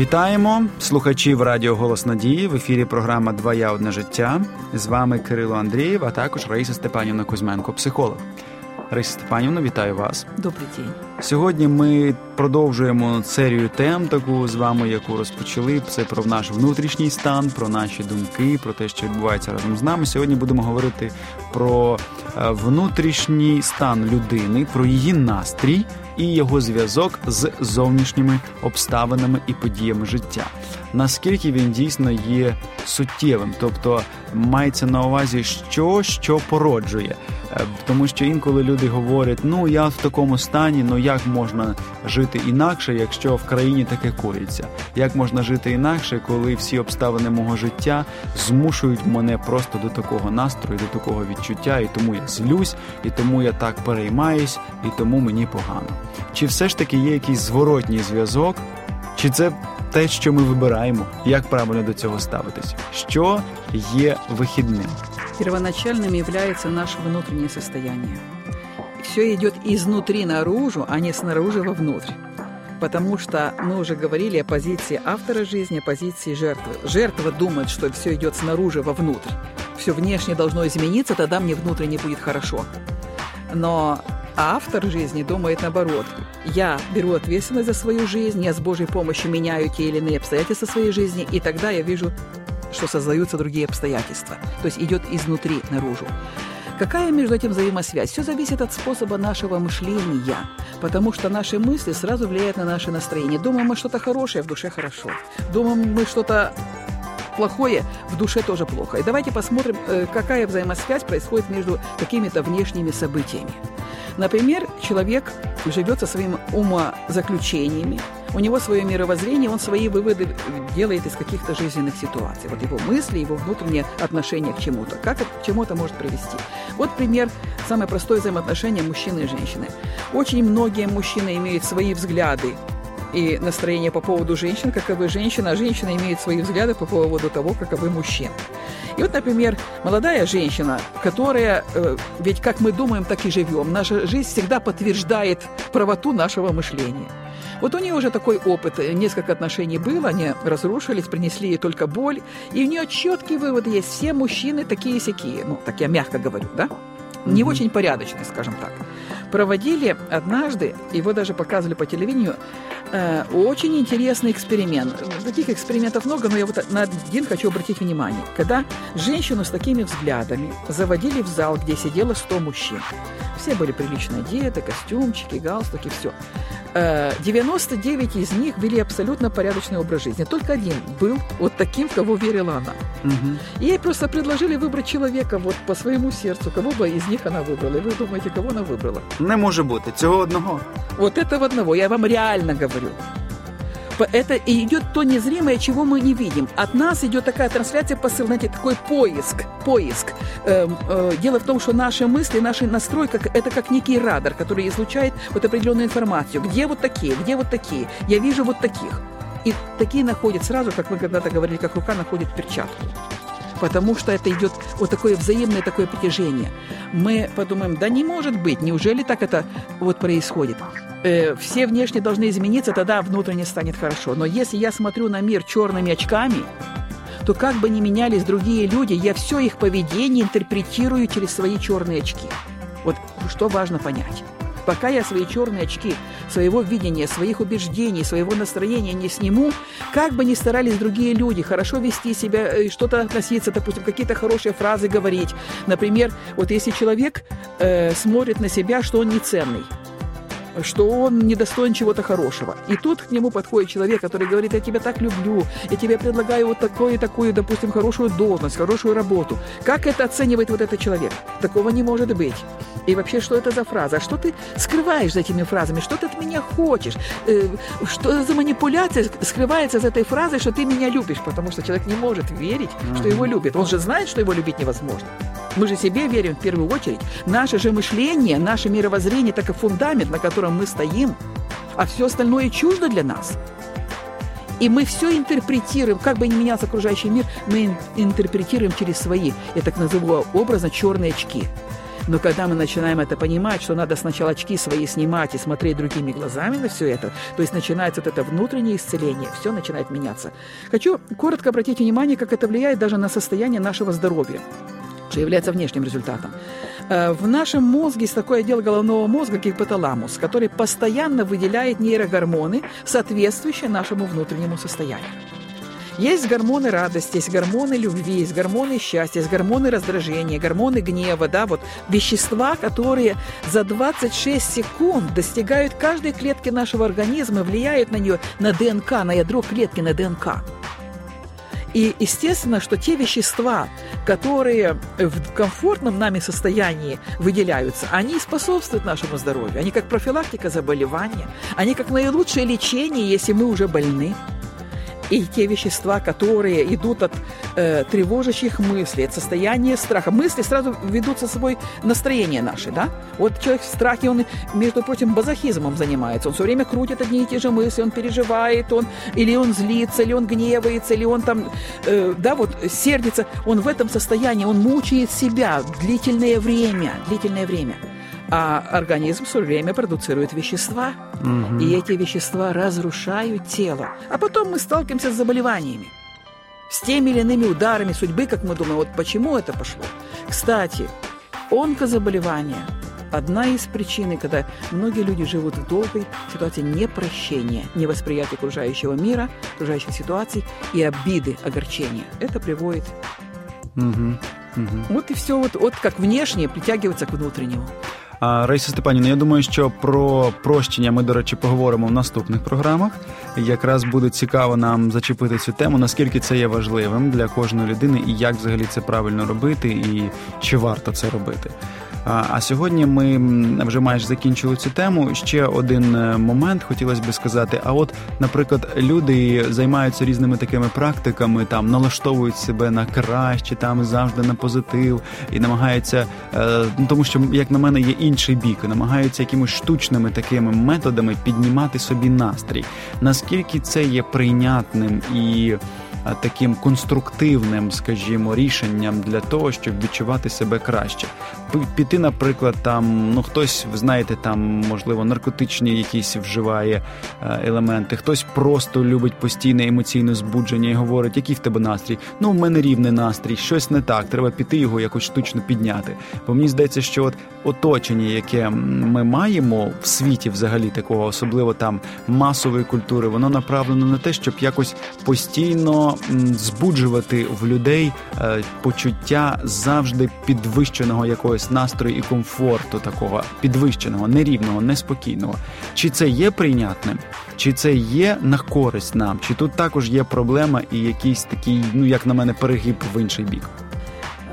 Вітаємо слухачів Радіо Голос Надії в ефірі програма Два я одне життя. З вами Кирило Андрієв, а також Раїса Степанівна Кузьменко, психолог. Раїса Степанівна, вітаю вас. Добрий день. Сьогодні ми продовжуємо серію тем, таку з вами, яку розпочали. Це про наш внутрішній стан, про наші думки, про те, що відбувається разом з нами. Сьогодні будемо говорити про е, внутрішній стан людини, про її настрій і його зв'язок з зовнішніми обставинами і подіями життя. Наскільки він дійсно є суттєвим, тобто мається на увазі, що що породжує, тому що інколи люди говорять: ну я в такому стані, ну як можна жити інакше, якщо в країні таке коїться? Як можна жити інакше, коли всі обставини мого життя змушують мене просто до такого настрою, до такого відчуття, і тому я злюсь, і тому я так переймаюсь, і тому мені погано. Чи все ж таки є якийсь зворотній зв'язок, чи це те, що ми вибираємо, як правильно до цього ставитись? Що є вихідним? Первоначальным является наше внутреннее состояние. Все идет изнутри наружу, а не снаружи вовнутрь. Потому что мы уже говорили о позиции автора жизни, о позиции жертвы. Жертва думает, что все идет снаружи вовнутрь. Все внешне должно измениться, тогда мне внутренне будет хорошо. Но автор жизни думает наоборот. Я беру ответственность за свою жизнь, я с Божьей помощью меняю те или иные обстоятельства своей жизни, и тогда я вижу, что создаются другие обстоятельства. То есть идет изнутри наружу. Какая между этим взаимосвязь? Все зависит от способа нашего мышления, потому что наши мысли сразу влияют на наше настроение. Думаем мы что-то хорошее, в душе хорошо. Думаем мы что-то плохое, в душе тоже плохо. И давайте посмотрим, э, какая взаимосвязь происходит между какими-то внешними событиями. Например, человек живет со своими умозаключениями, у него свое мировоззрение, он свои выводы делает из каких-то жизненных ситуаций. Вот его мысли, его внутреннее отношение к чему-то. Как это, к чему это может привести? Вот пример, самое простое взаимоотношение мужчины и женщины. Очень многие мужчины имеют свои взгляды и настроение по поводу женщин, каковы женщины, а женщина имеет свои взгляды по поводу того, каковы мужчин. И вот, например, молодая женщина, которая, э, ведь как мы думаем, так и живем, наша жизнь всегда подтверждает правоту нашего мышления. Вот у нее уже такой опыт, несколько отношений было, они разрушились, принесли ей только боль, и у нее четкий вывод есть, все мужчины такие-сякие, ну, так я мягко говорю, да? Не очень порядочные, скажем так. Проводили однажды, его даже показывали по телевидению, Э, очень интересный эксперимент. Таких экспериментов много, но я вот на один хочу обратить внимание. Когда женщину с такими взглядами заводили в зал, где сидело 100 мужчин. Все были прилично одеты, костюмчики, галстуки, все. 99 из них вели абсолютно порядочный образ жизни. Только один был вот таким, в кого верила она. Угу. И ей просто предложили выбрать человека вот по своему сердцу, кого бы из них она выбрала. И вы думаете, кого она выбрала? Не може бути. Цього одного. Вот этого одного. Я вам реально говорю. Это и идет то незримое, чего мы не видим. От нас идет такая трансляция, посыл, знаете, такой поиск, поиск. Э, э, дело в том, что наши мысли, наш настрой, как, это как некий радар, который излучает вот определенную информацию. Где вот такие, где вот такие? Я вижу вот таких. И такие находят сразу, как мы когда-то говорили, как рука находит перчатку потому что это идет вот такое взаимное такое притяжение. Мы подумаем, да не может быть, неужели так это вот происходит? Э, все внешне должны измениться, тогда внутренне станет хорошо. Но если я смотрю на мир черными очками, то как бы ни менялись другие люди, я все их поведение интерпретирую через свои черные очки. Вот что важно понять. Пока я свои черные очки своего видения, своих убеждений, своего настроения не сниму, как бы ни старались другие люди хорошо вести себя, э, что-то относиться, допустим, какие-то хорошие фразы говорить. Например, вот если человек э, смотрит на себя, что он неценный, что он недостоин чего-то хорошего. И тут к нему подходит человек, который говорит, я тебя так люблю, я тебе предлагаю вот такую и такую, допустим, хорошую должность, хорошую работу. Как это оценивает вот этот человек? Такого не может быть. И вообще, что это за фраза? Что ты скрываешь за этими фразами? Что ты от меня хочешь? Э, что за манипуляция скрывается за этой фразой, что ты меня любишь? Потому что человек не может верить, что его любят. Он же знает, что его любить невозможно. Мы же себе верим в первую очередь. Наше же мышление, наше мировоззрение – так и фундамент, на котором мы стоим, а все остальное чуждо для нас. И мы все интерпретируем, как бы ни менялся окружающий мир, мы интерпретируем через свои, я так называю образно, черные очки. Но когда мы начинаем это понимать, что надо сначала очки свои снимать и смотреть другими глазами на все это, то есть начинается вот это внутреннее исцеление, все начинает меняться. Хочу коротко обратить внимание, как это влияет даже на состояние нашего здоровья что является внешним результатом. Э, в нашем мозге есть такой отдел головного мозга, гипоталамус, который постоянно выделяет нейрогормоны, соответствующие нашему внутреннему состоянию. Есть гормоны радости, есть гормоны любви, есть гормоны счастья, есть гормоны раздражения, гормоны гнева, да, вот вещества, которые за 26 секунд достигают каждой клетки нашего организма, влияют на нее, на ДНК, на ядро клетки, на ДНК. И естественно, что те вещества, которые в комфортном нами состоянии выделяются, они способствуют нашему здоровью. Они как профилактика заболевания, они как наилучшее лечение, если мы уже больны и те вещества, которые идут от э, тревожащих мыслей, от состояния страха. Мысли сразу ведут со собой настроение наше, да? Вот человек в страхе, он, между прочим, базохизмом занимается. Он все время крутит одни и те же мысли, он переживает, он или он злится, или он гневается, или он там, э, да, вот сердится. Он в этом состоянии, он мучает себя длительное время, длительное время а организм все время продуцирует вещества, угу. и эти вещества разрушают тело. А потом мы сталкиваемся с заболеваниями, с теми или иными ударами судьбы, как мы думаем, вот почему это пошло. Кстати, онкозаболевания – одна из причин, когда многие люди живут в долгой ситуации непрощения, невосприятия окружающего мира, окружающих ситуаций и обиды, огорчения. Это приводит. Угу. Угу. Вот и все, вот, вот как внешнее притягивается к внутреннему. Раїса Степанівна, я думаю, що про прощення ми, до речі, поговоримо в наступних програмах. Якраз буде цікаво нам зачепити цю тему, наскільки це є важливим для кожної людини, і як взагалі це правильно робити, і чи варто це робити. А сьогодні ми вже майже закінчили цю тему. Ще один е, момент хотілося би сказати. А от, наприклад, люди займаються різними такими практиками, там налаштовують себе на краще, там завжди на позитив і намагаються, е, ну тому що, як на мене, є інший бік, намагаються якимось штучними такими методами піднімати собі настрій. Наскільки це є прийнятним і таким конструктивним, скажімо, рішенням для того, щоб відчувати себе краще. Піти, наприклад, там ну хтось, знаєте, там можливо наркотичні якісь вживає е, елементи, хтось просто любить постійне емоційне збудження і говорить, який в тебе настрій. Ну, в мене рівний настрій, щось не так. Треба піти його якось штучно підняти. Бо мені здається, що от оточення, яке ми маємо в світі, взагалі такого, особливо там масової культури, воно направлено на те, щоб якось постійно збуджувати в людей е, почуття завжди підвищеного якогось настрою і комфорту, такого підвищеного, нерівного, неспокійного. Чи це є прийнятним, чи це є на користь нам, чи тут також є проблема і якийсь такий, ну як на мене, перегиб в інший бік.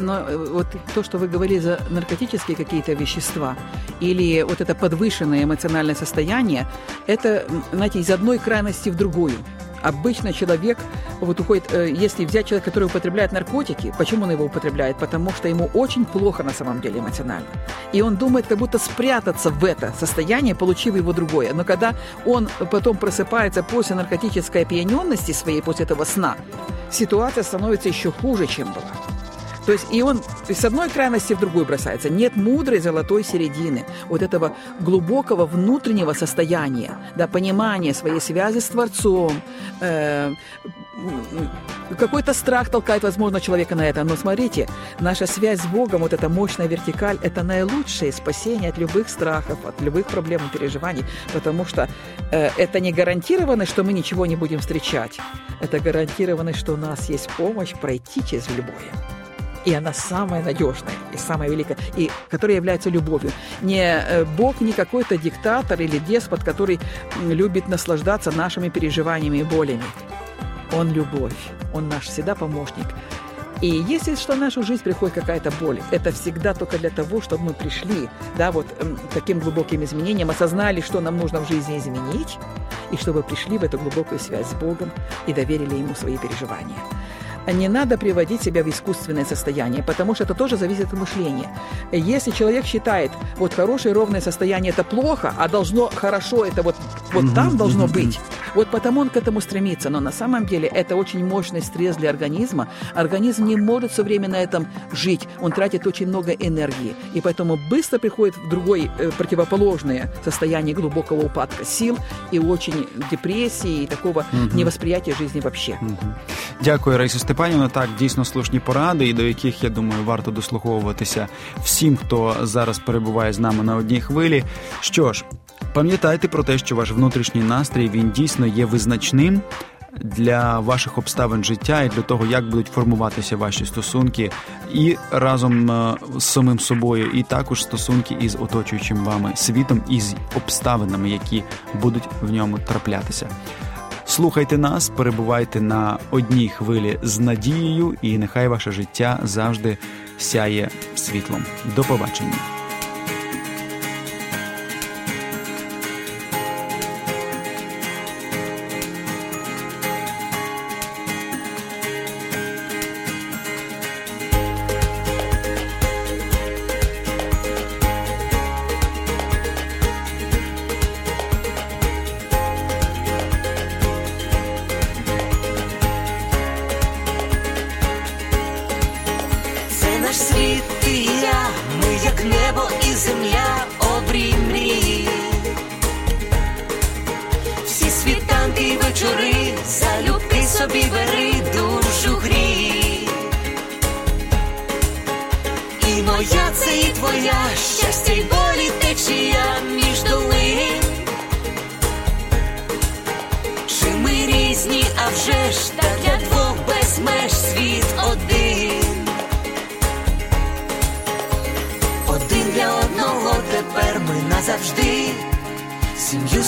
Но э, вот то, что вы говорили за наркотические какие-то вещества или вот это подвышенное эмоциональное состояние, это, знаете, из одной крайности в другую. Обычно человек вот уходит, э, если взять человека, который употребляет наркотики, почему он его употребляет? Потому что ему очень плохо на самом деле эмоционально. И он думает, как будто спрятаться в это состояние, получив его другое. Но когда он потом просыпается после наркотической опьяненности своей, после этого сна, ситуация становится еще хуже, чем была. То есть и он с одной крайности в другую бросается. Нет мудрой золотой середины, вот этого глубокого внутреннего состояния, да, понимания своей связи с Творцом, э, какой-то страх толкает, возможно, человека на это. Но смотрите, наша связь с Богом, вот эта мощная вертикаль, это наилучшее спасение от любых страхов, от любых проблем и переживаний, потому что э, это не гарантированно, что мы ничего не будем встречать. Это гарантированно, что у нас есть помощь пройти через любое и она самая надежная и самая великая, и которая является любовью. Не э, Бог не какой-то диктатор или деспот, который любит наслаждаться нашими переживаниями и болями. Он любовь, он наш всегда помощник. И если что в нашу жизнь приходит какая-то боль, это всегда только для того, чтобы мы пришли, да, вот таким глубоким изменением, осознали, что нам нужно в жизни изменить, и чтобы пришли в эту глубокую связь с Богом и доверили Ему свои переживания. Не надо приводить себя в искусственное состояние, потому что это тоже зависит от мышления. Если человек считает, вот хорошее ровное состояние это плохо, а должно хорошо это вот, вот там должно быть, вот потому он к этому стремится. Но на самом деле это очень мощный стресс для организма. Организм не может все время на этом жить. Он тратит очень много энергии. И поэтому быстро приходит в другое э, противоположное состояние глубокого упадка сил и очень депрессии и такого угу. невосприятия жизни вообще. Угу. Дякую, Раїсу Степанівна. Так, дійсно слушні поради, і до яких я думаю варто дослуховуватися всім, хто зараз перебуває з нами на одній хвилі. Що ж, пам'ятайте про те, що ваш внутрішній настрій він дійсно є визначним. Для ваших обставин життя і для того, як будуть формуватися ваші стосунки, і разом е, з самим собою, і також стосунки із оточуючим вами світом і з обставинами, які будуть в ньому траплятися. Слухайте нас, перебувайте на одній хвилі з надією, і нехай ваше життя завжди сяє світлом. До побачення.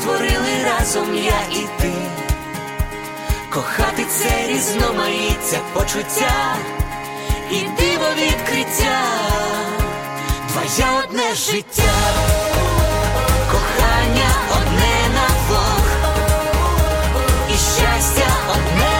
Створили разом я і ти, кохати це різноманіття почуття і диво відкриття, твоє одне життя, кохання одне на двох, і щастя одне